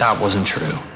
that wasn't true.